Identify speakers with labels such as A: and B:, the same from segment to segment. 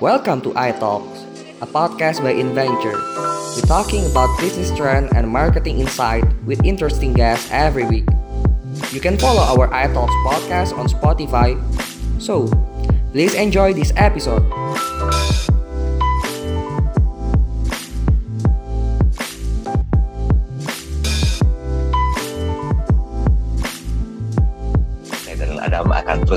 A: Welcome to iTalks, a podcast by Inventure. We're talking about business trend and marketing insight with interesting guests every week. You can follow our iTalks podcast on Spotify. So, please enjoy this episode.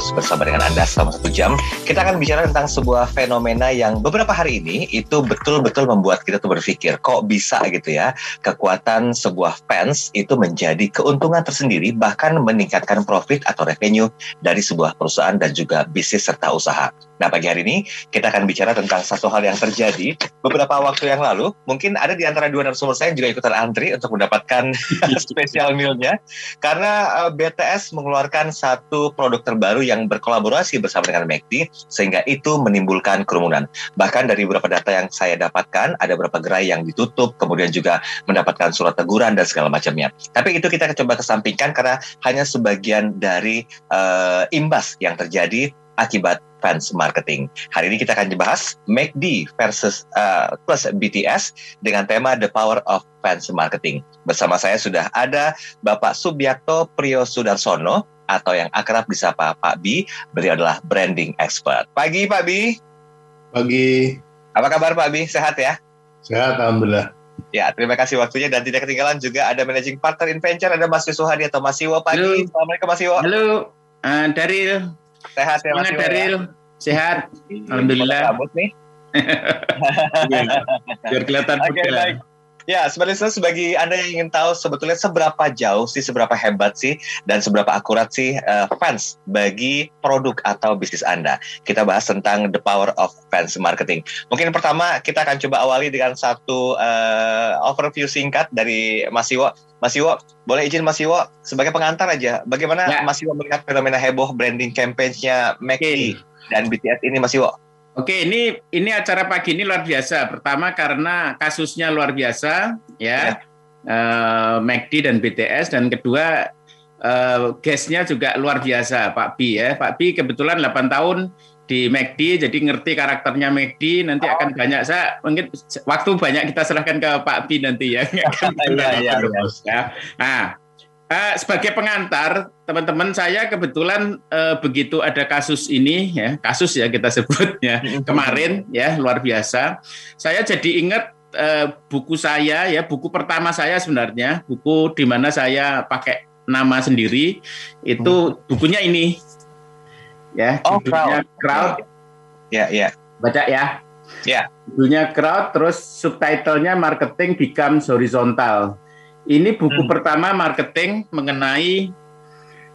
B: Terus bersama dengan Anda selama satu jam. Kita akan bicara tentang sebuah fenomena yang beberapa hari ini itu betul-betul membuat kita tuh berpikir, kok bisa gitu ya, kekuatan sebuah fans itu menjadi keuntungan tersendiri, bahkan meningkatkan profit atau revenue dari sebuah perusahaan dan juga bisnis serta usaha. Nah, pagi hari ini kita akan bicara tentang satu hal yang terjadi beberapa waktu yang lalu. Mungkin ada di antara dua narasumber saya juga ikutan antri untuk mendapatkan spesial mealnya. Karena uh, BTS mengeluarkan satu produk terbaru yang berkolaborasi bersama dengan McD, sehingga itu menimbulkan kerumunan. Bahkan dari beberapa data yang saya dapatkan, ada beberapa gerai yang ditutup, kemudian juga mendapatkan surat teguran dan segala macamnya. Tapi itu kita coba kesampingkan karena hanya sebagian dari uh, imbas yang terjadi akibat fans marketing. Hari ini kita akan dibahas MACD versus uh, plus BTS dengan tema The Power of Fans Marketing. Bersama saya sudah ada Bapak Subiakto Priyo Sudarsono atau yang akrab disapa Pak B. Beliau adalah branding expert. Pagi Pak B.
C: Pagi.
B: Apa kabar Pak B? Sehat ya?
C: Sehat, Alhamdulillah.
B: Ya, terima kasih waktunya dan tidak ketinggalan juga ada managing partner Inventure ada Mas Yusuhadi atau Mas Iwo pagi.
D: Halo.
B: Assalamualaikum Mas Iwo.
D: Halo, uh, Daril.
B: Sehat ya Mas.
D: Daril.
B: Ya?
D: Sehat. Alhamdulillah.
B: Rambut nih.
D: Iya. Biar kelihatan muda.
B: baik. Ya, sebenarnya sebagai Anda yang ingin tahu sebetulnya seberapa jauh sih, seberapa hebat sih, dan seberapa akurat sih uh, fans bagi produk atau bisnis Anda. Kita bahas tentang the power of fans marketing. Mungkin pertama kita akan coba awali dengan satu uh, overview singkat dari Mas Iwo. Mas Iwo, boleh izin Mas Iwo sebagai pengantar aja, bagaimana
D: Ya.
B: Mas Iwo melihat fenomena heboh branding campaign-nya McD dan BTS ini Mas Iwo?
D: Oke, ini ini acara pagi ini luar biasa. Pertama karena kasusnya luar biasa, ya, Eh, McD dan BTS, dan kedua eh, guestnya juga luar biasa, Pak B ya. Pak B kebetulan 8 tahun di McD, jadi ngerti karakternya McD. Nanti
B: Oh.
D: akan banyak saya mungkin waktu banyak kita serahkan ke Pak B nanti ya.
B: Iya, iya.
D: ya. Nah, eh, sebagai pengantar, teman-teman saya kebetulan eh, begitu ada kasus ini ya, kasus ya kita sebut ya kemarin ya luar biasa. Saya jadi ingat eh, buku saya ya, buku pertama saya sebenarnya, buku di mana saya pakai nama sendiri itu bukunya ini. Ya,
B: Oh,
D: judulnya Crowd.
B: Ya, ya.
D: Baca ya.
B: Ya.
D: Judulnya Crowd, terus subtitlenya Marketing Becomes Horizontal. Ini buku
B: Hmm.
D: pertama marketing mengenai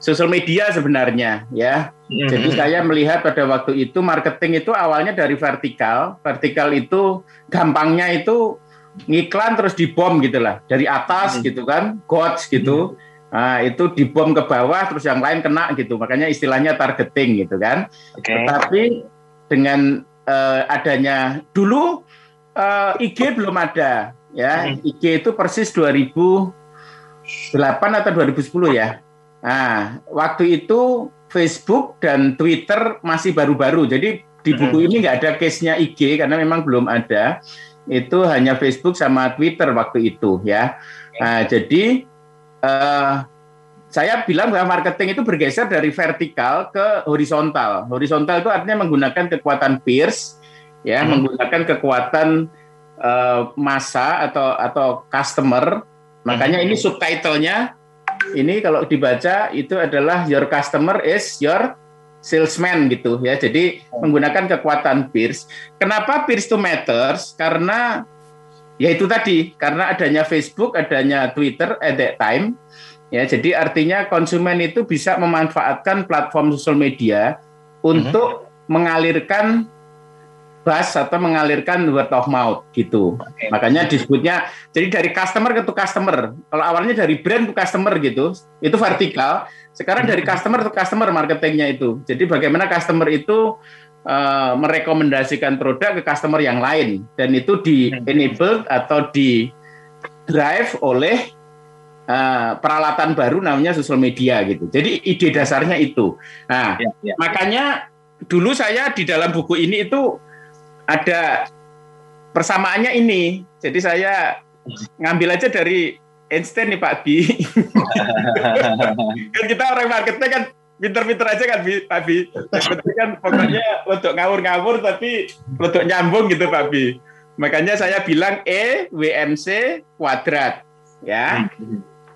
D: sosial media sebenarnya ya. Jadi
B: Mhm.
D: saya melihat pada waktu itu marketing itu awalnya dari vertikal. Vertikal itu gampangnya itu ngiklan terus dibom gitu lah. Dari atas
B: Hmm.
D: gitu kan, gods gitu. Nah, itu dibom ke bawah terus yang lain kena gitu. Makanya istilahnya targeting gitu kan.
B: Oke.
D: Tetapi dengan eh, adanya dulu eh, IG belum ada ya.
B: Hmm.
D: IG itu persis 2008 atau 2010 ya. Nah, waktu itu Facebook dan Twitter masih baru-baru. Jadi di buku
B: Hmm.
D: ini nggak ada case-nya IG karena memang belum ada. Itu hanya Facebook sama Twitter waktu itu ya. Nah, jadi eh, saya bilang bahwa marketing itu bergeser dari vertikal ke horizontal. Horizontal itu artinya menggunakan kekuatan peers, ya,
B: Hmm.
D: menggunakan kekuatan eh, massa atau atau customer. Makanya
B: Hmm.
D: ini subtitlenya ini kalau dibaca itu adalah your customer is your salesman gitu ya. Jadi menggunakan kekuatan peers. Kenapa peers to matters? Karena ya itu tadi karena adanya Facebook, adanya Twitter at that time ya. Jadi artinya konsumen itu bisa memanfaatkan platform sosial media untuk mengalirkan buzz atau mengalirkan word of mouth gitu.
B: Oke.
D: Makanya disebutnya jadi dari customer ke to customer. Kalau awalnya dari brand to customer gitu, itu vertikal. Sekarang dari customer to customer marketingnya itu. Jadi bagaimana customer itu eh, merekomendasikan produk ke customer yang lain dan itu di enabled atau di drive oleh eh, peralatan baru namanya sosial media gitu. Jadi ide dasarnya itu. Nah,
B: Ya, ya.
D: makanya dulu saya di dalam buku ini itu ada persamaannya ini. Jadi saya ngambil aja dari Einstein nih Pak Bi. kan kita orang marketing kan pinter-pinter aja kan Pak Bi. Kan pokoknya untuk ngawur-ngawur tapi untuk nyambung gitu Pak Bi. Makanya saya bilang E WMC kuadrat ya.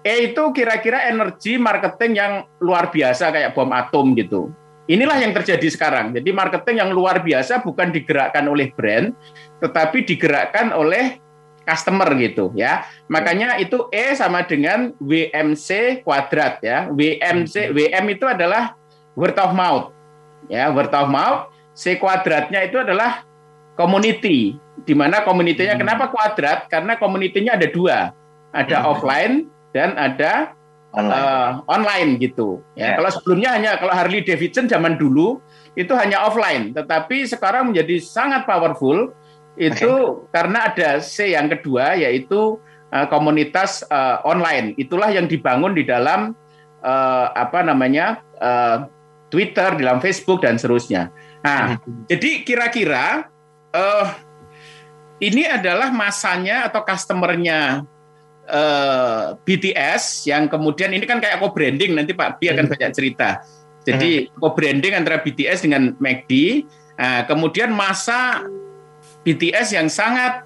D: E itu kira-kira energi marketing yang luar biasa kayak bom atom gitu. Inilah yang terjadi sekarang. Jadi marketing yang luar biasa bukan digerakkan oleh brand, tetapi digerakkan oleh customer gitu ya. Makanya itu E sama dengan WMC kuadrat ya. WMC WM itu adalah word of mouth. Ya, word of mouth. C kuadratnya itu adalah community. Di mana komunitinya hmm. kenapa kuadrat? Karena komunitinya ada dua. Ada hmm. offline dan ada online, uh, online gitu. Ya, yeah. kalau sebelumnya hanya kalau Harley Davidson zaman dulu itu hanya offline, tetapi sekarang menjadi sangat powerful itu okay. karena ada C yang kedua yaitu uh, komunitas uh, online. Itulah yang dibangun di dalam uh, apa namanya uh, Twitter, di dalam Facebook dan seterusnya. Nah, hmm. jadi kira-kira uh, ini adalah masanya atau customernya uh, BTS yang kemudian ini kan kayak co-branding nanti Pak Bi akan hmm. banyak cerita. Jadi hmm. co-branding antara BTS dengan McD. Nah, kemudian masa BTS yang sangat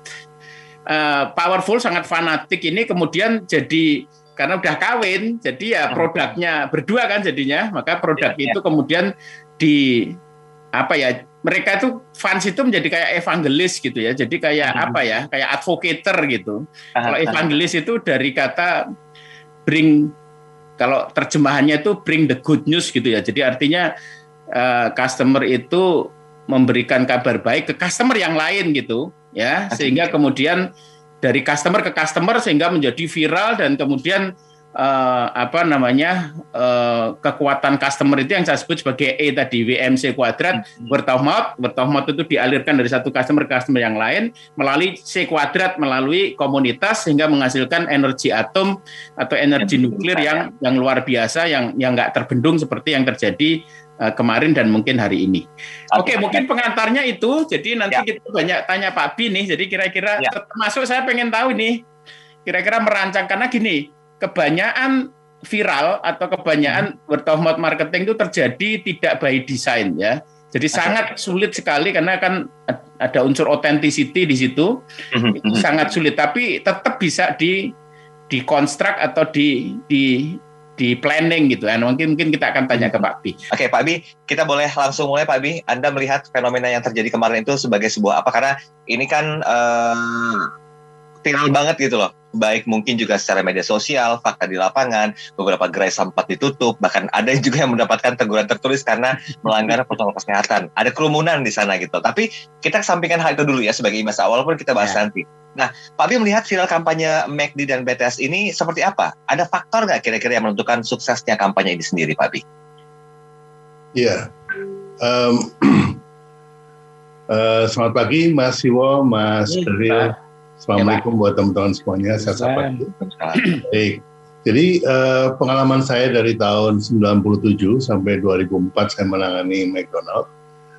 D: uh, powerful, sangat fanatik ini kemudian jadi karena udah kawin, jadi ya hmm. produknya berdua kan jadinya, maka produk ya, itu ya. kemudian di apa ya mereka itu fans itu menjadi kayak evangelis gitu ya, jadi kayak hmm. apa ya, kayak advocator gitu. Uh, kalau evangelis itu dari kata bring kalau terjemahannya itu bring the good news gitu ya, jadi artinya uh, customer itu memberikan kabar baik ke customer yang lain gitu ya sehingga kemudian dari customer ke customer sehingga menjadi viral dan kemudian uh, apa namanya uh, kekuatan customer itu yang saya sebut sebagai E tadi WMC kuadrat hmm. word of mouth word of mouth itu dialirkan dari satu customer ke customer yang lain melalui C kuadrat melalui komunitas sehingga menghasilkan energi atom atau energi nuklir yang yang luar biasa yang yang nggak terbendung seperti yang terjadi uh, kemarin dan mungkin hari ini. Oke, okay, mungkin pengantarnya itu. Jadi nanti ya. kita banyak tanya Pak Bi nih. Jadi kira-kira ya. termasuk saya pengen tahu nih, kira-kira merancang karena gini, kebanyakan viral atau kebanyakan hmm. word of mouth marketing itu terjadi tidak by design ya. Jadi okay. sangat sulit sekali karena kan ada unsur authenticity di situ. Hmm, itu hmm, sangat sulit tapi tetap bisa di dikonstruk atau di di di planning gitu kan. Mungkin mungkin kita akan tanya ke Pak Bi.
B: Oke, Pak Bi, kita boleh langsung mulai Pak Bi. Anda melihat fenomena yang terjadi kemarin itu sebagai sebuah apa? Karena ini kan uh, viral banget gitu loh. Baik mungkin juga secara media sosial, fakta di lapangan, beberapa gerai sempat ditutup, bahkan ada juga yang mendapatkan teguran tertulis karena melanggar protokol kesehatan. Ada kerumunan di sana gitu. Tapi kita kesampingkan hal itu dulu ya sebagai masa walaupun kita bahas ya. nanti. Nah, Pak Bi melihat viral kampanye McD dan BTS ini seperti apa? Ada faktor nggak kira-kira yang menentukan suksesnya kampanye ini sendiri, Pak Bi?
C: Iya. Um, uh, selamat pagi, Mas Siwo, Mas Rio. Assalamualaikum ya, buat teman-teman semuanya. Saya sapa. Baik. Jadi uh, pengalaman saya dari tahun 97 sampai 2004 saya menangani McDonald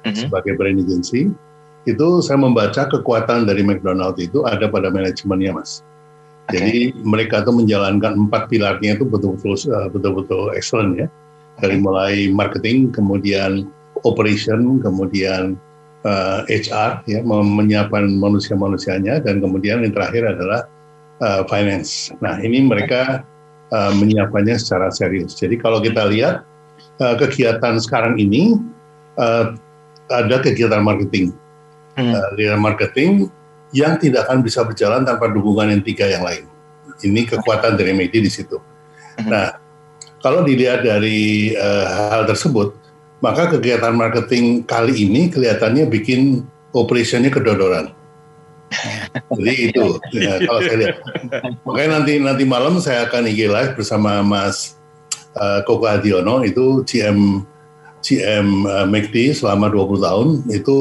C: mm -hmm. sebagai brand agency itu saya membaca kekuatan dari McDonald itu ada pada manajemennya, Mas. Okay. Jadi mereka itu menjalankan empat pilarnya itu betul-betul uh, betul-betul excellent ya. Dari mulai marketing, kemudian operation, kemudian uh, HR ya menyiapkan manusia-manusianya dan kemudian yang terakhir adalah uh, finance. Nah, ini mereka uh, menyiapkannya secara serius. Jadi kalau kita lihat uh, kegiatan sekarang ini uh, ada kegiatan marketing hmm. uh, marketing yang tidak akan bisa berjalan tanpa dukungan yang tiga yang lain. Ini kekuatan dari media di situ. Hmm. Nah, kalau dilihat dari uh, hal tersebut, maka kegiatan marketing kali ini kelihatannya bikin operationnya kedodoran. Jadi itu ya, kalau saya lihat. Makanya nanti nanti malam saya akan IG live bersama Mas uh, Koko Hadiono itu GM GM uh, McD selama 20 tahun itu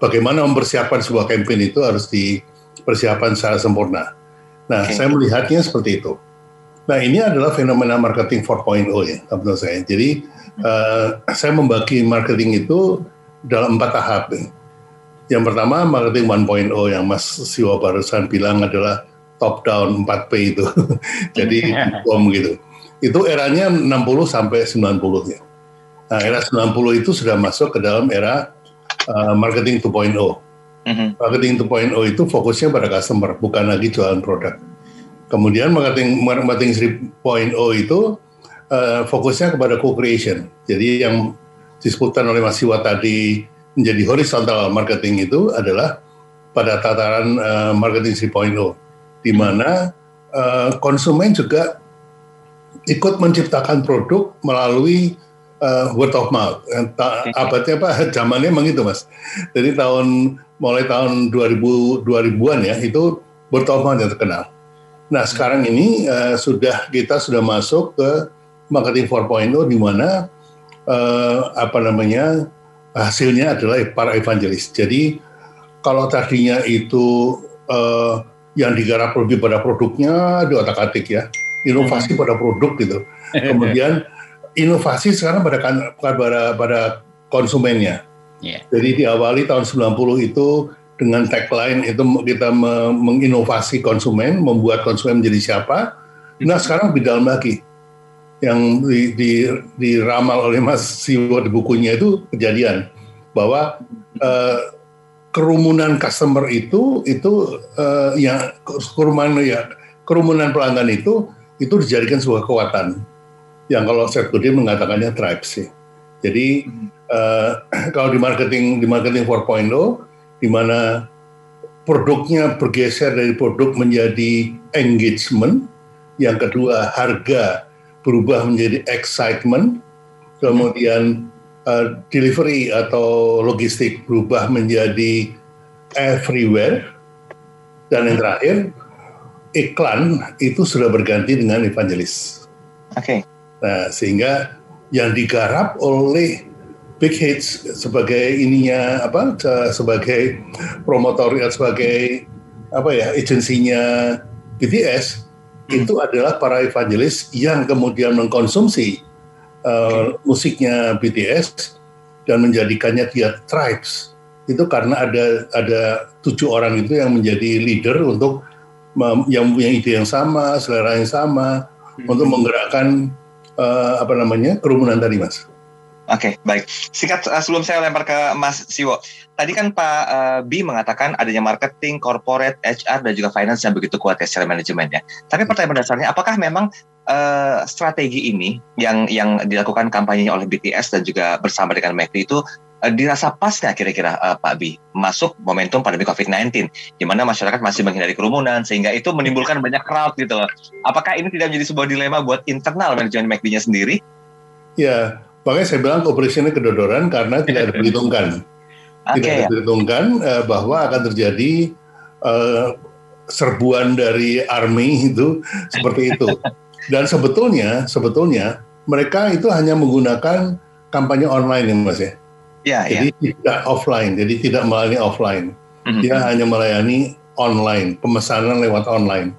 C: bagaimana mempersiapkan sebuah campaign itu harus dipersiapkan secara sempurna. Nah, okay. saya melihatnya seperti itu. Nah, ini adalah fenomena marketing 4.0 ya, menurut saya. Jadi, uh, saya membagi marketing itu dalam empat tahap. Yang pertama marketing 1.0 yang Mas Siwa barusan bilang adalah top down 4P itu. Jadi bom gitu. Itu eranya 60 sampai 90 ya. Nah, era 90 itu sudah masuk ke dalam era uh, marketing 2.0. Mm-hmm. Marketing 2.0 itu fokusnya pada customer, bukan lagi jualan produk. Kemudian marketing marketing 3.0 itu uh, fokusnya kepada co-creation. Jadi yang disebutkan oleh Mas Siwa tadi menjadi horizontal marketing itu adalah pada tataran uh, marketing 3.0 di mana uh, konsumen juga ikut menciptakan produk melalui uh, word of mouth. Ta- abadnya apa? Zamannya emang itu mas. Jadi tahun mulai tahun 2000 2000-an ya itu word of mouth yang terkenal. Nah sekarang ini uh, sudah kita sudah masuk ke marketing 4.0 di mana uh, apa namanya hasilnya adalah para evangelis. Jadi kalau tadinya itu uh, yang digarap lebih pada produknya di otak atik ya, inovasi hmm. pada produk gitu. Kemudian inovasi sekarang pada kan, pada pada konsumennya. Yeah. Jadi diawali tahun 90 itu dengan tagline itu kita menginovasi konsumen, membuat konsumen menjadi siapa. Nah sekarang lebih dalam lagi yang di, di, diramal oleh Mas Siwo di bukunya itu kejadian bahwa uh, kerumunan customer itu itu uh, yang kerumunan ya kerumunan pelanggan itu itu dijadikan sebuah kekuatan yang kalau Seth Godin mengatakannya tribe sih. Jadi uh, kalau di marketing di marketing 4.0 di mana produknya bergeser dari produk menjadi engagement, yang kedua harga berubah menjadi excitement, kemudian uh, delivery atau logistik berubah menjadi everywhere, dan yang terakhir iklan itu sudah berganti dengan evangelis.
B: Oke. Okay.
C: Nah, sehingga yang digarap oleh Big Hits sebagai ininya apa sebagai promotor sebagai apa ya agensinya BTS hmm. itu adalah para evangelis yang kemudian mengkonsumsi uh, musiknya BTS dan menjadikannya dia tribes itu karena ada ada tujuh orang itu yang menjadi leader untuk yang punya ide yang sama selera yang sama hmm. untuk menggerakkan uh, apa namanya kerumunan tadi, Mas.
B: Oke, okay, baik. Singkat uh, sebelum saya lempar ke Mas Siwo. Tadi kan Pak uh, B mengatakan adanya marketing, corporate, HR dan juga finance yang begitu kuat ya secara manajemennya. Tapi pertanyaan dasarnya, apakah memang uh, strategi ini yang yang dilakukan kampanyenya oleh BTS dan juga bersama dengan McD itu uh, dirasa pas nggak kira-kira uh, Pak Bi masuk momentum pandemi COVID-19 di mana masyarakat masih menghindari kerumunan sehingga itu menimbulkan banyak crowd gitu loh. Apakah ini tidak menjadi sebuah dilema buat internal manajemen McD-nya sendiri?
C: Ya, makanya saya bilang operasinya kedodoran karena tidak diperhitungkan. Okay, tidak ya. diperhitungkan uh, bahwa akan terjadi uh, serbuan dari army itu seperti itu. Dan sebetulnya sebetulnya mereka itu hanya menggunakan kampanye online ya Mas ya
B: Ya,
C: jadi ya. tidak offline, jadi tidak melayani offline. Mm-hmm. Dia hanya melayani online, pemesanan lewat online.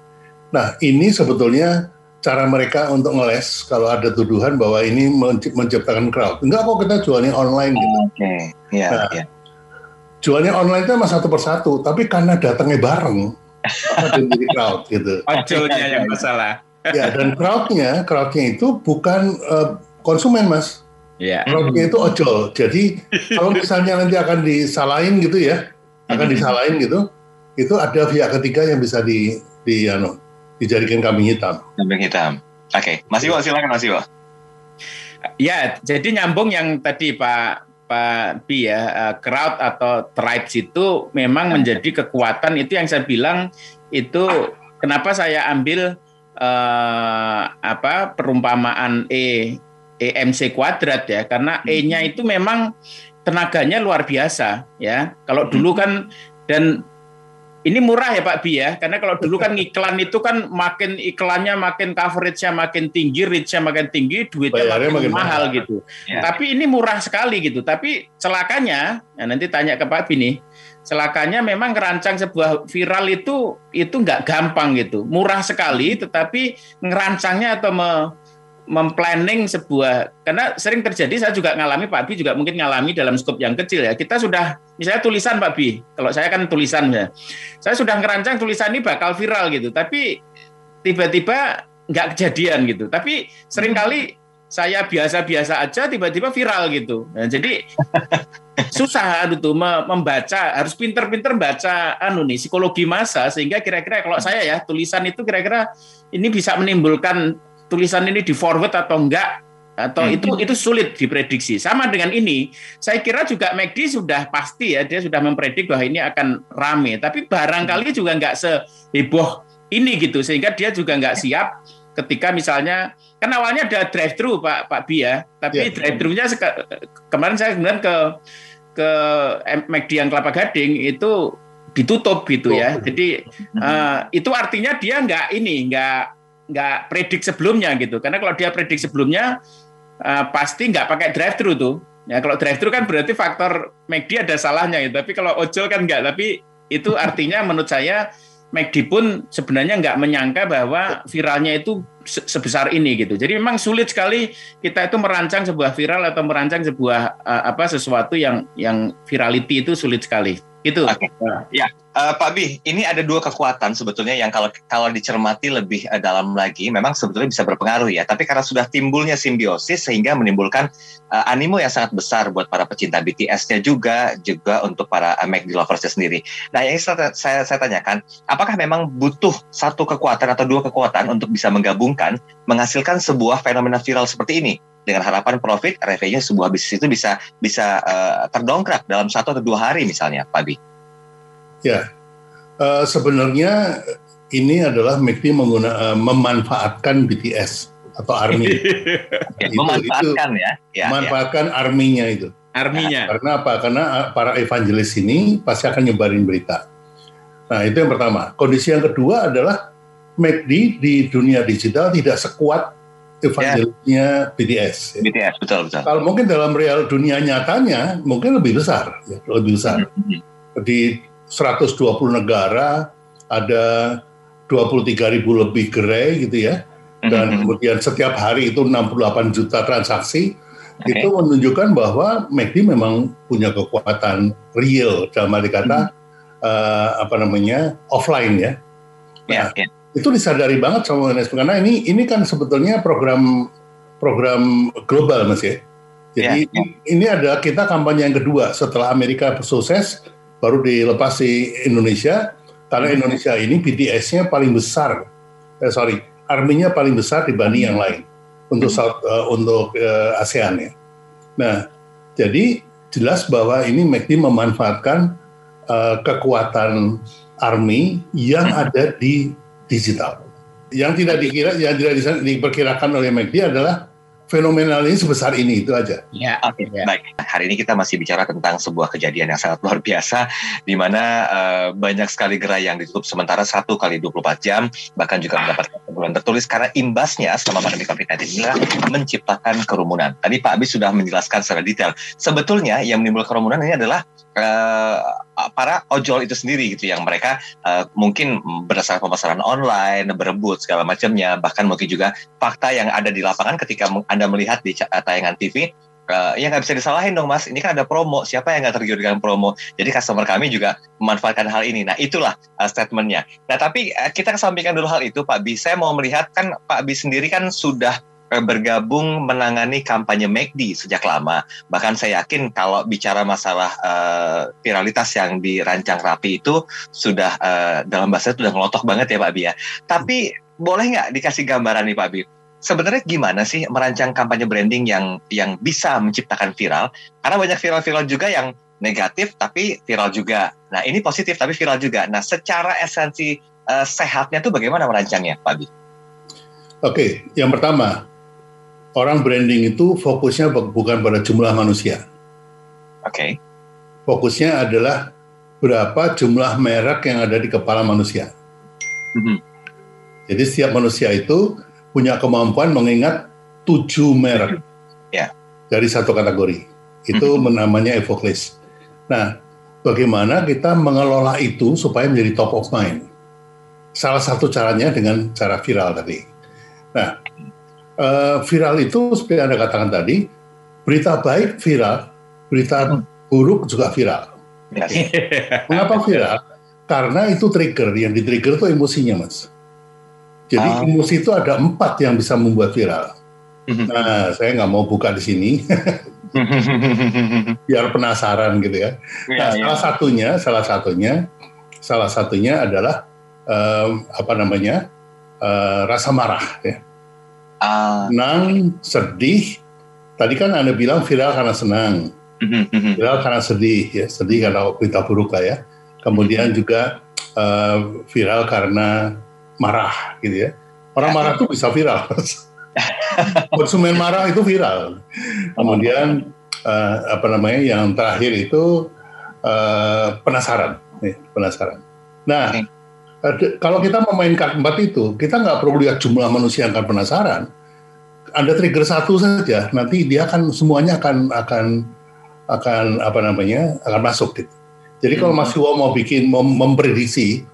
C: Nah, ini sebetulnya cara mereka untuk ngeles kalau ada tuduhan bahwa ini menciptakan crowd. Enggak kok kita jualnya online gitu.
B: Oke, okay. ya, nah, ya.
C: Jualnya online itu emang satu persatu, tapi karena datangnya bareng, jadi crowd gitu.
D: Ojolnya yang masalah.
C: ya, dan crowdnya, crowdnya itu bukan uh, konsumen mas,
D: Yeah.
C: Roadnya itu ojol. Jadi kalau misalnya nanti akan disalahin gitu ya, akan mm-hmm. disalahin gitu, itu ada pihak ketiga yang bisa di, di ano, dijadikan kambing hitam.
B: Kambing hitam. Oke, okay. Mas Iwo silakan Mas Iwo.
D: Ya, jadi nyambung yang tadi Pak Pak Bi ya, uh, crowd atau tribes itu memang menjadi kekuatan itu yang saya bilang itu kenapa saya ambil uh, apa perumpamaan E EMC kuadrat ya karena hmm. E-nya itu memang tenaganya luar biasa ya. Kalau dulu hmm. kan dan ini murah ya Pak Bi ya, karena kalau dulu kan iklan itu kan makin iklannya makin coveragenya makin tinggi, reach-nya makin tinggi, duitnya makin, makin mahal, mahal gitu. Ya. Tapi ini murah sekali gitu. Tapi celakanya, ya nanti tanya ke Pak Bi nih, celakanya memang ngerancang sebuah viral itu itu nggak gampang gitu, murah sekali, tetapi ngerancangnya atau me, memplanning sebuah karena sering terjadi saya juga ngalami Pak Bi juga mungkin ngalami dalam skop yang kecil ya. Kita sudah misalnya tulisan Pak Bi kalau saya kan tulisan ya. Saya sudah ngerancang tulisan ini bakal viral gitu tapi tiba-tiba nggak kejadian gitu. Tapi sering kali saya biasa-biasa aja tiba-tiba viral gitu. Nah, jadi susah aduh tuh membaca harus pinter-pinter baca anu nih psikologi masa sehingga kira-kira kalau saya ya tulisan itu kira-kira ini bisa menimbulkan tulisan ini di forward atau enggak atau hmm. itu itu sulit diprediksi. Sama dengan ini, saya kira juga McD sudah pasti ya dia sudah mempredik bahwa ini akan rame. Tapi barangkali juga enggak seheboh ini gitu sehingga dia juga enggak siap ketika misalnya kan awalnya ada drive thru Pak Pak Bi ya, tapi yeah. drive thru-nya kemarin saya kemudian ke ke McD yang Kelapa Gading itu ditutup gitu ya. Jadi uh, itu artinya dia enggak ini enggak nggak predik sebelumnya gitu. Karena kalau dia predik sebelumnya uh, pasti nggak pakai drive thru tuh. Ya kalau drive thru kan berarti faktor McD ada salahnya gitu. Tapi kalau ojol kan nggak. Tapi itu artinya menurut saya McD pun sebenarnya nggak menyangka bahwa viralnya itu sebesar ini gitu. Jadi memang sulit sekali kita itu merancang sebuah viral atau merancang sebuah uh, apa sesuatu yang yang virality itu sulit sekali. Itu.
B: Okay. Ya, uh, Pak Bi, ini ada dua kekuatan sebetulnya yang kalau kalau dicermati lebih uh, dalam lagi, memang sebetulnya bisa berpengaruh ya. Tapi karena sudah timbulnya simbiosis sehingga menimbulkan uh, animo yang sangat besar buat para pecinta BTS-nya juga, juga untuk para uh, McD lovers sendiri. Nah, yang saya, saya saya tanyakan, apakah memang butuh satu kekuatan atau dua kekuatan untuk bisa menggabungkan, menghasilkan sebuah fenomena viral seperti ini? Dengan harapan profit revenue sebuah bisnis itu bisa bisa uh, terdongkrak dalam satu atau dua hari misalnya, Pak Bi.
C: Ya, uh, sebenarnya ini adalah McD mengguna, uh, memanfaatkan BTS atau ARMY.
B: ya, itu, memanfaatkan itu, ya. ya.
C: Memanfaatkan ya. arminya itu.
D: Arminya.
C: Nah, karena apa? Karena para evangelis ini pasti akan nyebarin berita. Nah itu yang pertama. Kondisi yang kedua adalah McD di dunia digital tidak sekuat evangelisnya ya. BTS.
B: Ya. BTS betul betul.
C: Kalau mungkin dalam real dunia nyatanya mungkin lebih besar, ya, lebih besar. Mm-hmm. Di 120 negara ada 23 ribu lebih gerai gitu ya, dan mm-hmm. kemudian setiap hari itu 68 juta transaksi. Okay. Itu menunjukkan bahwa McD memang punya kekuatan real dalam arti kata mm-hmm. uh, apa namanya offline ya. Nah, yeah, yeah itu disadari banget sama UNESCO karena ini ini kan sebetulnya program program global mas ya. Jadi ya, ya. ini adalah kita kampanye yang kedua setelah Amerika sukses baru dilepas di Indonesia karena hmm. Indonesia ini BTS-nya paling besar, eh, sorry, arminya paling besar dibanding yang lain untuk hmm. South, uh, untuk uh, ASEAN ya. Nah, jadi jelas bahwa ini McD memanfaatkan uh, kekuatan army yang hmm. ada di digital. Yang tidak dikira, yang tidak diperkirakan oleh McD adalah fenomenal ini sebesar ini itu aja.
B: Ya, oke. Okay. Ya. Baik, hari ini kita masih bicara tentang sebuah kejadian yang sangat luar biasa, di mana uh, banyak sekali gerai yang ditutup sementara satu kali 24 jam, bahkan juga mendapatkan teguran tertulis karena imbasnya selama pandemi COVID-19 inilah menciptakan kerumunan. Tadi Pak Abis sudah menjelaskan secara detail. Sebetulnya yang menimbulkan kerumunan ini adalah uh, para ojol itu sendiri gitu yang mereka uh, mungkin berdasarkan pemasaran online berebut segala macamnya bahkan mungkin juga fakta yang ada di lapangan ketika anda melihat di uh, tayangan TV uh, ya nggak bisa disalahin dong mas. Ini kan ada promo. Siapa yang nggak tergiur dengan promo? Jadi customer kami juga memanfaatkan hal ini. Nah itulah uh, statementnya. Nah tapi uh, kita kesampingkan dulu hal itu Pak Bi. Saya mau melihat kan Pak Bi sendiri kan sudah Eh, bergabung menangani kampanye McD sejak lama. Bahkan saya yakin kalau bicara masalah uh, viralitas yang dirancang rapi itu sudah uh, dalam bahasa itu sudah ngelotok banget ya Pak Bi ya. Tapi boleh nggak dikasih gambaran nih Pak Bi? Sebenarnya gimana sih merancang kampanye branding yang yang bisa menciptakan viral? Karena banyak viral-viral juga yang negatif tapi viral juga. Nah ini positif tapi viral juga. Nah secara esensi uh, sehatnya tuh bagaimana merancangnya Pak Bi?
C: Oke, yang pertama orang branding itu fokusnya bukan pada jumlah manusia.
B: Oke. Okay.
C: Fokusnya adalah berapa jumlah merek yang ada di kepala manusia. Mm-hmm. Jadi setiap manusia itu punya kemampuan mengingat tujuh merek
B: yeah.
C: dari satu kategori. Itu mm-hmm. namanya evoklis. Nah, bagaimana kita mengelola itu supaya menjadi top of mind? Salah satu caranya dengan cara viral tadi. Nah, uh, viral itu seperti anda katakan tadi, berita baik viral, berita hmm. buruk juga viral. Yes. Mengapa viral? Karena itu trigger, yang di trigger itu emosinya, mas. Jadi ah. emosi itu ada empat yang bisa membuat viral. Hmm. Nah, saya nggak mau buka di sini, biar penasaran gitu ya. ya nah, ya. salah satunya, salah satunya, salah satunya adalah um, apa namanya uh, rasa marah ya. Uh. Senang, sedih. Tadi kan anda bilang viral karena senang, viral karena sedih ya, sedih karena berita buruk lah ya. Kemudian juga uh, viral karena marah gitu ya. Orang marah tuh bisa viral. Konsumen marah itu viral. Kemudian uh, apa namanya yang terakhir itu uh, penasaran, nih, penasaran. Nah, okay. Kalau kita memainkan empat itu, kita nggak perlu lihat jumlah manusia yang akan penasaran. Anda trigger satu saja, nanti dia akan semuanya akan akan akan apa namanya akan masuk gitu. Jadi kalau hmm. Mas Iwo mau bikin mem memprediksi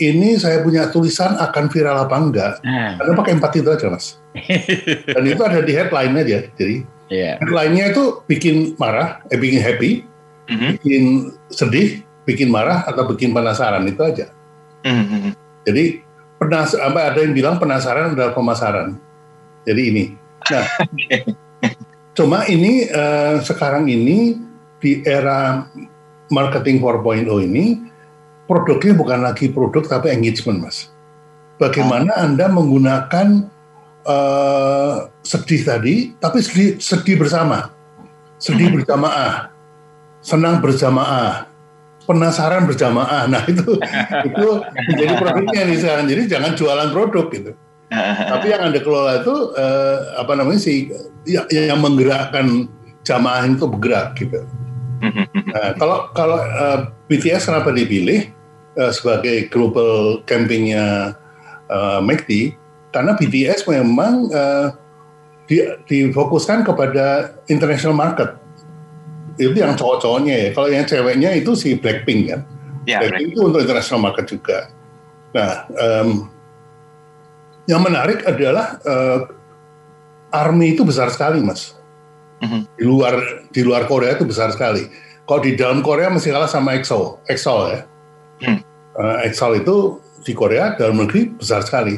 C: ini saya punya tulisan akan viral apa enggak, hmm. Anda pakai empat itu aja mas. Dan itu ada di headline aja. Jadi yeah. headline-nya itu bikin marah, eh bikin happy, mm-hmm. bikin sedih, bikin marah atau bikin penasaran itu aja. Mm-hmm. Jadi penas apa ada yang bilang penasaran adalah pemasaran. Jadi ini. Nah, cuma ini uh, sekarang ini di era marketing 4.0 ini produknya bukan lagi produk tapi engagement, Mas. Bagaimana ah. Anda menggunakan uh, sedih tadi, tapi sedih, sedih bersama, sedih hmm. berjamaah, senang berjamaah, penasaran berjamaah. Nah itu itu menjadi produknya nih sekarang. Jadi jangan jualan produk gitu. Tapi yang anda kelola itu uh, apa namanya sih ya, yang menggerakkan jamaah itu bergerak gitu. Nah, kalau kalau uh, BTS kenapa dipilih? uh, sebagai global campingnya uh, McD karena BTS memang uh, di, difokuskan kepada international market itu yang cowok-cowoknya ya kalau yang ceweknya itu si Blackpink kan ya, Blackpink itu untuk international market juga nah um, yang menarik adalah uh, army itu besar sekali mas mm-hmm. di luar di luar Korea itu besar sekali kalau di dalam Korea masih kalah sama EXO EXO ya hmm. uh, Exal itu di Korea dalam negeri besar sekali.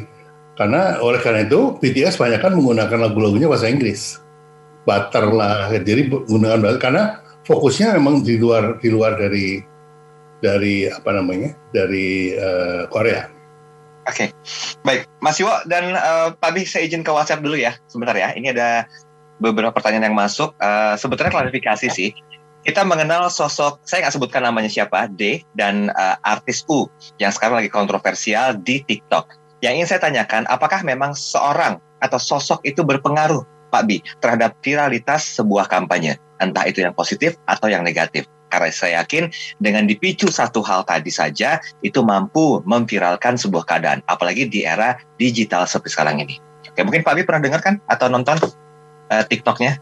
C: Karena oleh karena itu BTS banyak kan menggunakan lagu-lagunya bahasa Inggris. Butter lah, jadi menggunakan bahasa karena fokusnya memang di luar di luar dari dari apa namanya dari uh, Korea.
B: Oke, okay. baik Mas Iwo dan uh, Pak Bi, saya izin ke WhatsApp dulu ya, sebentar ya. Ini ada beberapa pertanyaan yang masuk. Uh, sebetulnya klarifikasi sih kita mengenal sosok saya nggak sebutkan namanya siapa D dan uh, artis U yang sekarang lagi kontroversial di TikTok. Yang ingin saya tanyakan, apakah memang seorang atau sosok itu berpengaruh, Pak Bi, terhadap viralitas sebuah kampanye, entah itu yang positif atau yang negatif? Karena saya yakin dengan dipicu satu hal tadi saja itu mampu memviralkan sebuah keadaan, apalagi di era digital seperti sekarang ini. Oke, mungkin Pak Bi pernah dengar kan atau nonton uh, TikToknya?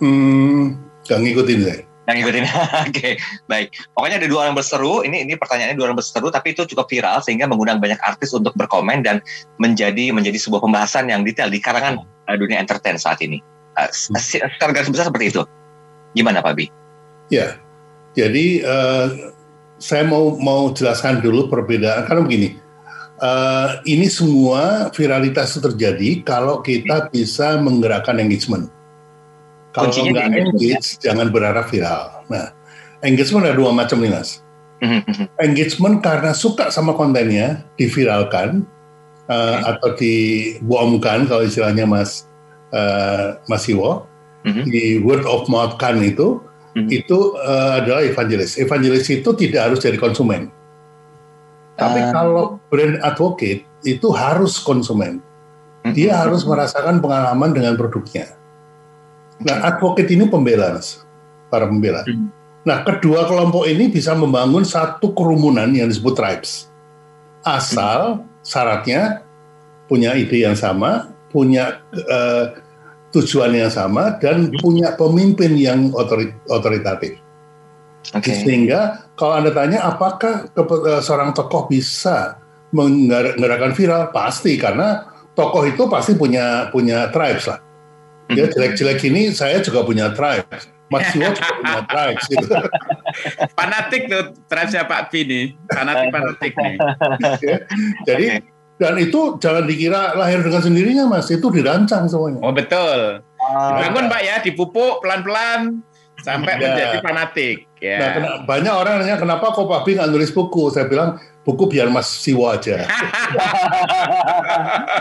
C: Hmm, Gak ngikutin saya.
B: Yang ngikutin. Oke, okay. baik. Pokoknya ada dua orang berseru. Ini ini pertanyaannya dua orang berseru, tapi itu cukup viral sehingga mengundang banyak artis untuk berkomen dan menjadi menjadi sebuah pembahasan yang detail di karangan uh, dunia entertain saat ini. Uh, secara garis besar seperti itu. Gimana Pak Bi?
C: Ya, jadi uh, saya mau mau jelaskan dulu perbedaan karena begini. Uh, ini semua viralitas terjadi kalau kita bisa menggerakkan engagement. Kalau nggak engage, ya? jangan berharap viral. Nah, engagement ada dua macam nih mas. Mhm. engagement karena suka sama kontennya diviralkan uh, atau dibohongkan kalau istilahnya mas uh, Mas Iwo mm-hmm. di word of mouth kan itu mm-hmm. itu uh, adalah evangelis. Evangelis itu tidak harus jadi konsumen. Tapi uh. kalau brand advocate itu harus konsumen. Dia mm-hmm. harus merasakan pengalaman dengan produknya. Nah, advocate ini pembela, mas, para pembela. Hmm. Nah, kedua kelompok ini bisa membangun satu kerumunan yang disebut tribes. Asal hmm. syaratnya punya ide yang sama, punya uh, tujuan yang sama, dan hmm. punya pemimpin yang otorit otoritatif. Okay. Sehingga kalau anda tanya apakah uh, seorang tokoh bisa menggerakkan viral, pasti karena tokoh itu pasti punya punya tribes lah. Ya
B: Hmm.
C: jelek-jelek ini saya juga punya tribes. Mas Siwo juga punya tribes gitu.
D: Fanatik tuh tribesnya Pak B nih. Fanatik fanatik nih.
C: Ya. Jadi dan itu jangan dikira lahir dengan sendirinya mas, itu dirancang semuanya.
D: Oh betul.
B: Ah,
D: Bangun Pak ya, dipupuk pelan-pelan sampai
C: Ya.
D: menjadi fanatik. Ya.
C: Nah, kena- banyak orang nanya kenapa kok Pak Bi nggak nulis buku? Saya bilang buku biar Mas Siwo aja.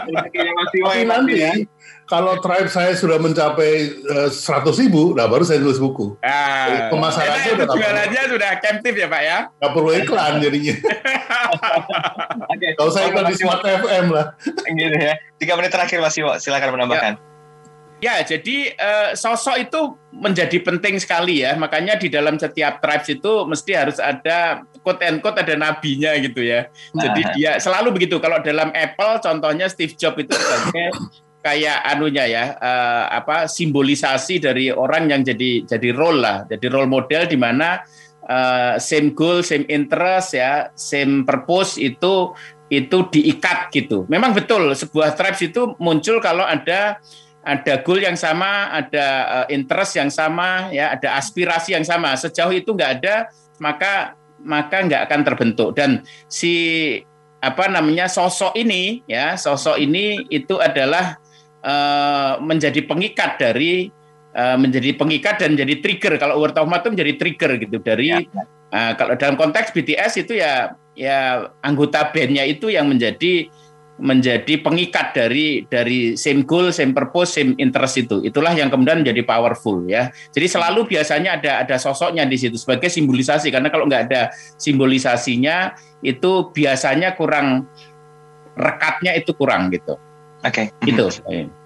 C: Tapi nanti kalau tribe saya sudah mencapai eh, 100 ribu, nah baru saya nulis buku.
D: Ah,
C: Pemasarannya
D: karena itu
C: udah
D: jualannya sudah kemptif ya Pak ya.
C: Nggak perlu iklan jadinya. Kalau saya iklan di Smart FM lah.
B: gitu ya. Tiga menit terakhir Mas Iwo, silakan menambahkan.
D: Ya, jadi eh, sosok itu menjadi penting sekali ya. Makanya di dalam setiap tribes itu mesti harus ada quote and quote ada nabinya gitu ya. Jadi
B: Nah.
D: dia selalu begitu. Kalau dalam Apple contohnya Steve Jobs itu sebagai kayak anunya ya eh, apa simbolisasi dari orang yang jadi jadi role lah, jadi role model di mana eh, same goal, same interest ya, same purpose itu itu diikat gitu. Memang betul sebuah tribes itu muncul kalau ada ada goal yang sama, ada uh, interest yang sama, ya, ada aspirasi yang sama. Sejauh itu nggak ada, maka maka nggak akan terbentuk. Dan si apa namanya sosok ini, ya, sosok ini itu adalah uh, menjadi pengikat dari uh, menjadi pengikat dan menjadi trigger. Kalau word of mouth itu menjadi trigger gitu dari
B: Ya,
D: uh, kalau dalam konteks BTS itu ya ya anggota bandnya itu yang menjadi menjadi pengikat dari dari same goal, same purpose, same interest itu. Itulah yang kemudian menjadi powerful ya. Jadi selalu biasanya ada ada sosoknya di situ sebagai simbolisasi karena kalau nggak ada simbolisasinya itu biasanya kurang rekatnya itu kurang gitu.
B: Oke.
D: Gitu.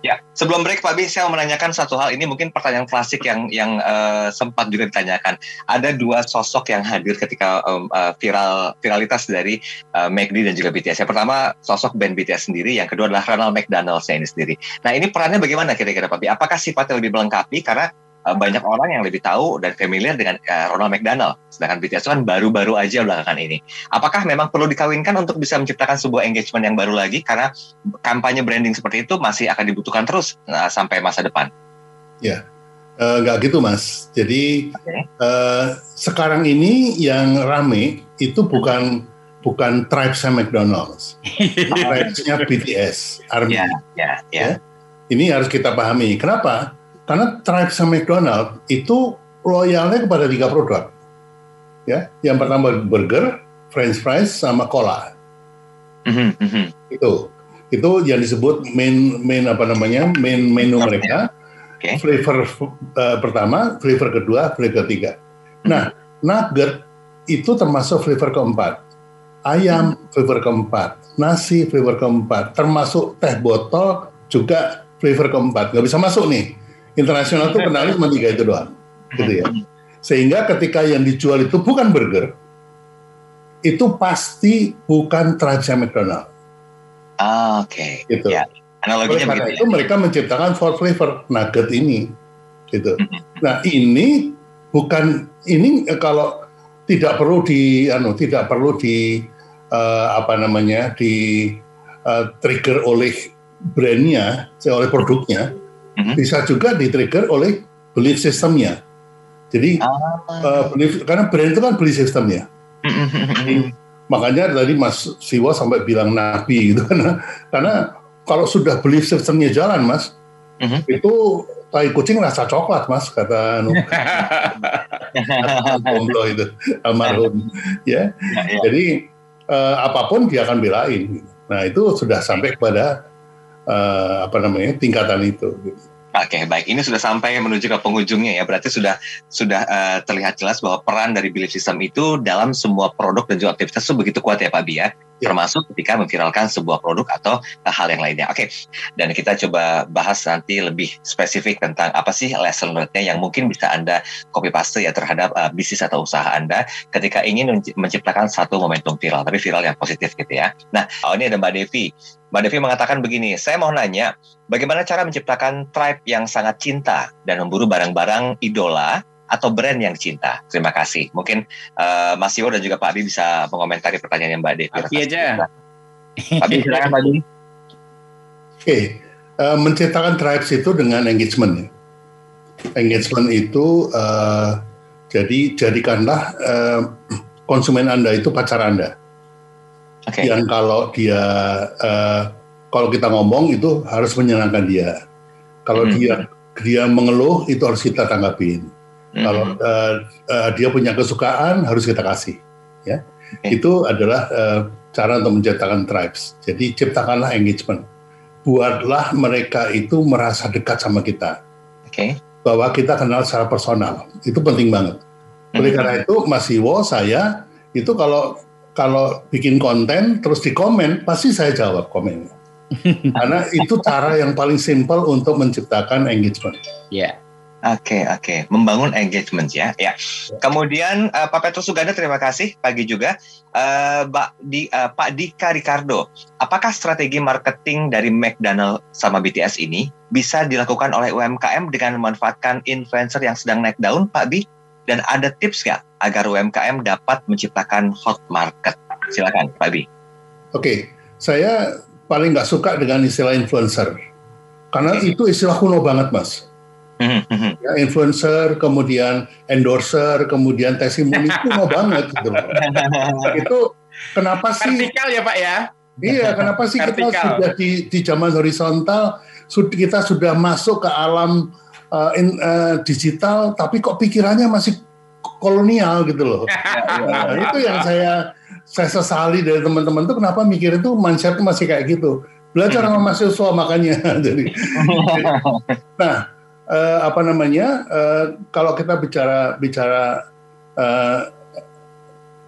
B: Ya, sebelum break Pak Bi, saya mau menanyakan satu hal ini mungkin pertanyaan klasik yang yang eh, sempat juga ditanyakan. Ada dua sosok yang hadir ketika em, eh, viral viralitas dari uh, McD dan juga BTS. Yang pertama sosok band BTS sendiri, yang kedua adalah Ronald McDonald ini sendiri. Nah ini perannya bagaimana kira-kira Pak Bi? Apakah sifatnya lebih melengkapi karena eh, banyak orang yang lebih tahu dan familiar dengan eh, Ronald McDonald, sedangkan BTS kan baru-baru aja belakangan ini. Apakah memang perlu dikawinkan untuk bisa menciptakan sebuah engagement yang baru lagi karena kampanye branding seperti itu masih akan dibutuhkan terus uh, sampai masa depan.
C: Eh, Nggak gitu mas. Jadi
B: Oke.
C: eh, sekarang ini yang rame itu bukan bukan tribesnya McDonald's, tribesnya BTS, Army.
B: Ya, ya, ya.
C: Ini harus kita pahami. Kenapa? Karena tribesnya McDonald itu loyalnya kepada tiga produk. Ya, yang pertama burger, French fries, sama cola.
B: Mhm, mhm.
C: Itu itu yang disebut main main apa namanya main menu mereka.
B: Oke.
C: Flavor eh, pertama, flavor kedua, flavor ketiga. Nah, nugget itu termasuk flavor keempat. Ayam flavor keempat, nasi flavor keempat, termasuk teh botol juga flavor keempat. Nggak bisa masuk nih. Internasional tuh kenalnya cuma tiga itu doang, gitu ya. Sehingga ketika yang dijual itu bukan burger, itu pasti bukan tribesnya McDonald.
B: Ah, Oke.
C: Gitu.
B: Ya,
C: Oleh
B: Analoginya
C: karena
B: begitu.
C: itu mereka menciptakan four flavor nugget ini, gitu. Nah ini bukan ini eh, kalau tidak perlu di, anu, tidak perlu di eh, apa namanya di eh, trigger oleh brandnya, oleh produknya,
B: Mhm.
C: bisa juga di trigger oleh belief systemnya. Jadi
B: Ah.
C: eh, belief, karena brand itu kan belief sistemnya.
B: Mhm.
C: Makanya tadi Mas Siwo sampai bilang nabi gitu karena karena kalau sudah belief systemnya jalan Mas,
B: Mhm.
C: itu tai kucing rasa coklat Mas kata anu itu almarhum ya.
B: Ya, ya.
C: Jadi eh, apa pun dia akan belain. Nah itu sudah sampai kepada eh, apa namanya tingkatan itu. gitu.
B: Oke, baik. Ini sudah sampai menuju ke penghujungnya ya. Berarti sudah sudah eh, terlihat jelas bahwa peran dari belief system itu dalam semua produk dan juga aktivitas itu begitu kuat ya Pak Bi ya.
C: Ya.
B: Termasuk ketika memviralkan sebuah produk atau eh, hal yang lainnya. Oke, dan kita coba bahas nanti lebih spesifik tentang apa sih lesson learned-nya yang mungkin bisa Anda copy paste ya terhadap eh, bisnis atau usaha Anda ketika ingin menci- menciptakan satu momentum viral, tapi viral yang positif gitu ya. Nah, oh, ini ada Mbak Devi. Mbak Devi mengatakan begini, saya mau nanya, bagaimana cara menciptakan tribe yang sangat cinta dan memburu barang-barang idola atau brand yang cinta? Terima kasih. Mungkin eh, Mas Yo dan juga Pak Abi bisa mengomentari pertanyaan Mbak Devi.
D: Abi aja.
B: Pak Abi, silakan Pak Abi.
C: okay. uh, menciptakan tribes itu dengan engagement. Ya. Engagement itu uh, jadi jadikanlah uh, konsumen anda itu pacar anda. Okay. Yang kalau dia uh, kalau kita ngomong itu harus menyenangkan dia. Kalau mm -hmm. dia dia mengeluh itu harus kita tanggapin. Mm -hmm. Kalau uh, uh, dia punya kesukaan harus kita kasih. Ya, okay. itu adalah uh, cara untuk menciptakan tribes. Jadi ciptakanlah engagement. Buatlah mereka itu merasa dekat sama kita. Oke. Okay. Bahwa kita kenal secara personal. Itu penting banget. Oleh mm -hmm. karena itu Mas Iwo saya itu kalau kalau bikin konten terus di komen pasti saya jawab komennya karena itu cara yang paling simpel untuk menciptakan engagement.
B: Ya. Yeah. Oke okay, oke, okay. membangun engagement ya. Ya. Kemudian uh, Pak Petrus Suganda terima kasih pagi juga. Uh, di, uh, Pak Dika Ricardo, apakah strategi marketing dari McDonald sama BTS ini bisa dilakukan oleh UMKM dengan memanfaatkan influencer yang sedang naik daun, Pak Bi? Dan ada tips nggak agar UMKM dapat menciptakan hot market? Silakan, Pak Bi.
C: Oke, okay. saya paling nggak suka dengan istilah influencer karena itu istilah kuno banget mas hmm, hmm. ya, influencer kemudian endorser kemudian testimoni kuno banget gitu itu kenapa sih
D: vertikal ya pak ya
C: iya kenapa sih kita sudah di di zaman horizontal kita sudah masuk ke alam uh, in, uh, digital tapi kok pikirannya masih kolonial gitu loh nah, itu yang saya saya sesali dari teman-teman tuh kenapa mikir itu mindset masih kayak gitu. Belajar sama mahasiswa makanya. Jadi, nah uh, apa namanya uh, kalau kita bicara bicara uh, eh,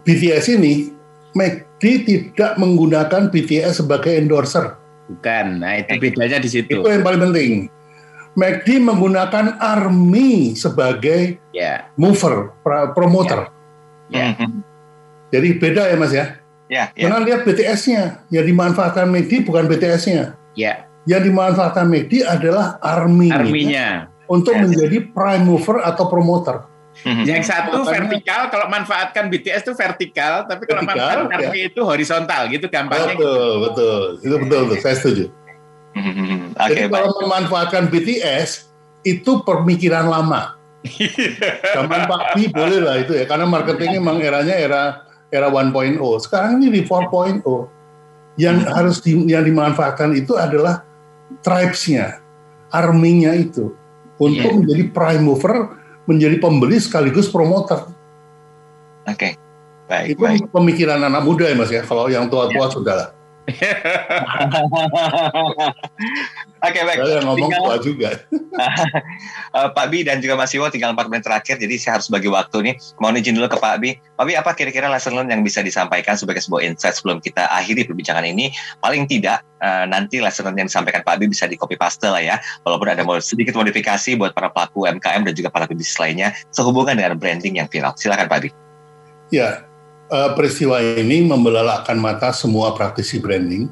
C: BTS ini, McD tidak menggunakan BTS sebagai endorser.
D: Bukan, nah itu bedanya di situ.
C: Itu yang paling penting. McD menggunakan ARMY sebagai yeah. mover, promoter. Yeah. Yeah. Jadi beda ya Mas ya. Ya. ya. Karena lihat BTS-nya, yang dimanfaatkan McD bukan BTS-nya. Ya. Yang dimanfaatkan McD adalah army
D: arminya
C: untuk ya. menjadi prime mover atau promoter.
D: Mhm. Yang satu vertikal, kalau manfaatkan BTS itu vertikal, tapi kalau vertikal, manfaatkan ya. itu horizontal, gitu gampangnya.
C: Betul, gitu. betul, itu betul, betul. Saya setuju. Mhm. okay, Jadi kalau memanfaatkan BTS itu pemikiran lama. Zaman Pak Bi boleh lah itu ya, karena marketingnya memang eranya era era 1.0. Sekarang ini di 4.0. Yang hmm. harus di, yang dimanfaatkan itu adalah tribes-nya, arminya itu untuk yeah. menjadi prime mover, menjadi pembeli sekaligus promoter.
B: Oke. Okay. Baik,
C: itu baik. pemikiran anak muda ya Mas ya. Kalau yang tua-tua yeah. sudah lah.
B: Oke okay, baik.
C: Saya ngomong tinggal, tua juga.
B: uh, Pak Bi dan juga Mas Iwo tinggal 4 menit terakhir, jadi saya harus bagi waktu nih. Mohon izin dulu ke Pak Bi. Pak Bi, apa kira-kira lesson learned yang bisa disampaikan sebagai sebuah insight sebelum kita akhiri perbincangan ini? Paling tidak uh, nanti lesson learned yang disampaikan Pak Bi bisa di copy paste lah ya. Walaupun ada sedikit modifikasi buat para pelaku UMKM dan juga para bisnis lainnya sehubungan dengan branding yang viral. Silakan Pak Bi.
C: Ya, uh, peristiwa ini membelalakkan mata semua praktisi branding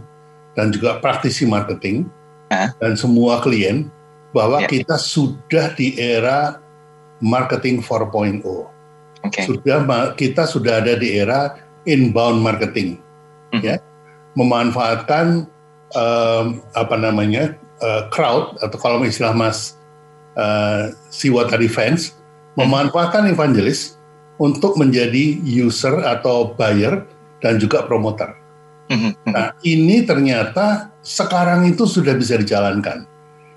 C: dan juga praktisi marketing dan semua klien bahwa yeah. kita sudah di era marketing 4.0. Okay. Sudah kita sudah ada di era inbound marketing, mm. ya, memanfaatkan um, apa namanya uh, crowd atau kalau istilah Mas uh, Siwa tadi fans, mm. memanfaatkan evangelis untuk menjadi user atau buyer dan juga promoter. Mm-hmm. Nah, ini ternyata sekarang itu sudah bisa dijalankan.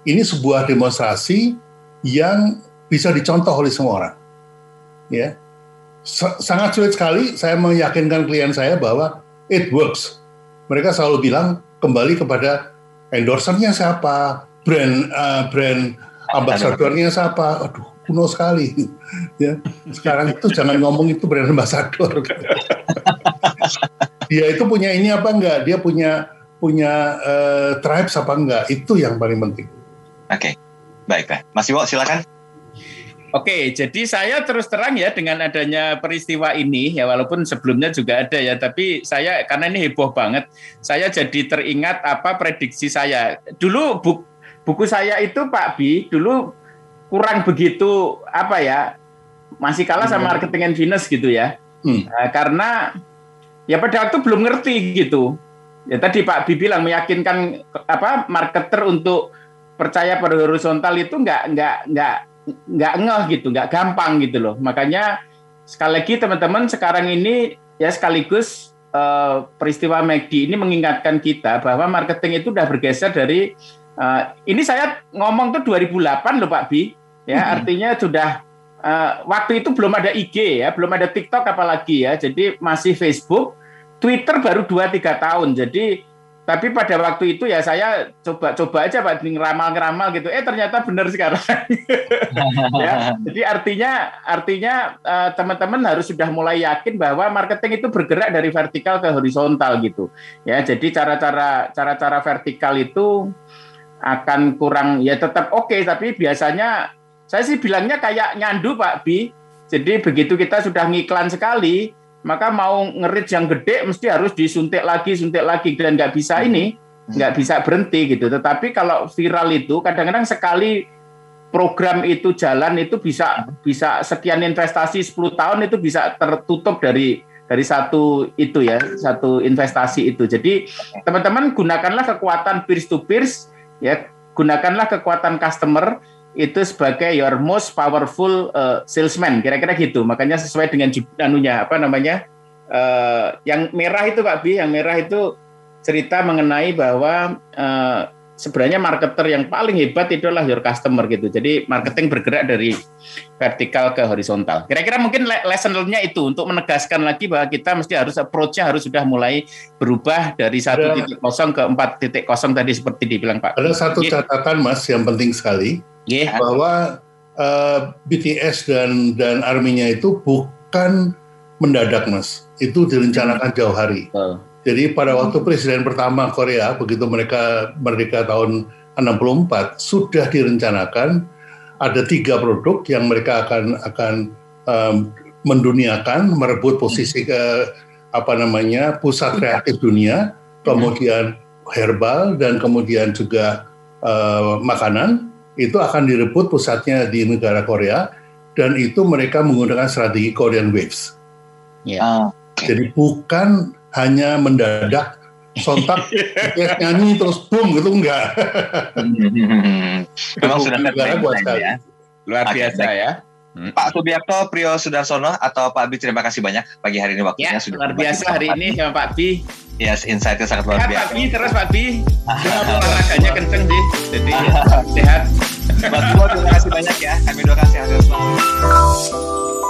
C: Ini sebuah demonstrasi yang bisa dicontoh oleh semua orang. Ya. Sangat sulit sekali saya meyakinkan klien saya bahwa it works. Mereka selalu bilang kembali kepada endorsernya siapa, brand uh, brand ambasadornya siapa. Aduh, kuno sekali. ya. Sekarang itu jangan ngomong itu brand ambassador. dia itu punya ini apa enggak? Dia punya punya uh, tribes apa enggak? Itu yang paling penting.
B: Oke, okay. baiklah. Mas Iwo, silakan.
D: Oke, jadi saya terus terang ya dengan adanya peristiwa ini ya walaupun sebelumnya juga ada ya, tapi saya karena ini heboh banget, saya jadi teringat apa prediksi saya. Dulu buku, buku saya itu Pak Bi, dulu kurang begitu apa ya masih kalah sama hmm. marketing and finance gitu ya hmm. nah, karena ya pada waktu belum ngerti gitu Ya tadi Pak Bi bilang meyakinkan apa marketer untuk percaya pada horizontal itu nggak nggak nggak nggak ngeh gitu, nggak gampang gitu loh. Makanya sekali lagi teman-teman sekarang ini ya sekaligus uh, peristiwa McD ini mengingatkan kita bahwa marketing itu udah bergeser dari uh, ini saya ngomong tuh 2008 loh Pak Bi, ya hmm. artinya sudah uh, waktu itu belum ada IG ya, belum ada TikTok apalagi ya, jadi masih Facebook Twitter baru 2-3 tahun. Jadi tapi pada waktu itu ya saya coba-coba aja Pak ngeramal-ngeramal gitu. Eh ternyata benar sekarang. ya, jadi artinya artinya uh, teman-teman harus sudah mulai yakin bahwa marketing itu bergerak dari vertikal ke horizontal gitu. Ya, jadi cara-cara cara-cara vertikal itu akan kurang ya tetap oke okay, tapi biasanya saya sih bilangnya kayak nyandu Pak Bi. Jadi begitu kita sudah ngiklan sekali, maka mau ngerit yang gede mesti harus disuntik lagi, suntik lagi dan nggak bisa ini, nggak bisa berhenti gitu. Tetapi kalau viral itu kadang-kadang sekali program itu jalan itu bisa bisa sekian investasi 10 tahun itu bisa tertutup dari dari satu itu ya, satu investasi itu. Jadi teman-teman gunakanlah kekuatan peer to peers ya, gunakanlah kekuatan customer itu sebagai your most powerful uh, salesman. Kira-kira gitu. Makanya sesuai dengan anunya apa namanya uh, yang merah itu Pak Bi yang merah itu cerita mengenai bahwa uh, sebenarnya marketer yang paling hebat itu adalah your customer gitu jadi marketing bergerak dari vertikal ke horizontal kira-kira mungkin lesson learn-nya itu untuk menegaskan lagi bahwa kita mesti harus approach-nya harus sudah mulai berubah dari satu titik kosong ke empat titik kosong tadi seperti dibilang Pak
C: ada satu catatan Mas yang penting sekali yeah. bahwa uh, eh, BTS dan dan arminya itu bukan mendadak mas, itu direncanakan jauh hari. Oh. Jadi pada waktu presiden pertama Korea begitu mereka merdeka tahun 64 sudah direncanakan ada tiga produk yang mereka akan akan um, menduniakan merebut posisi ke apa namanya pusat kreatif dunia kemudian herbal dan kemudian juga uh, makanan itu akan direbut pusatnya di negara Korea dan itu mereka menggunakan strategi Korean Waves. Yeah. Uh, Jadi bukan hanya mendadak sontak ya, nyanyi terus boom gitu enggak.
B: Memang sudah buat ya.
D: Luar biasa ya.
B: Hmm. Pak Subiakto, Priyo Sudarsono atau Pak Bi terima kasih banyak pagi hari ini waktunya
D: ya, sudah luar biasa hari ini sama Pak Bi.
B: Yes, insightnya sangat luar biasa.
D: Pak Bi terus Pak Bi. olahraganya kenceng sih, jadi sehat.
B: Pak terima kasih banyak ya. Kami doakan sehat selalu.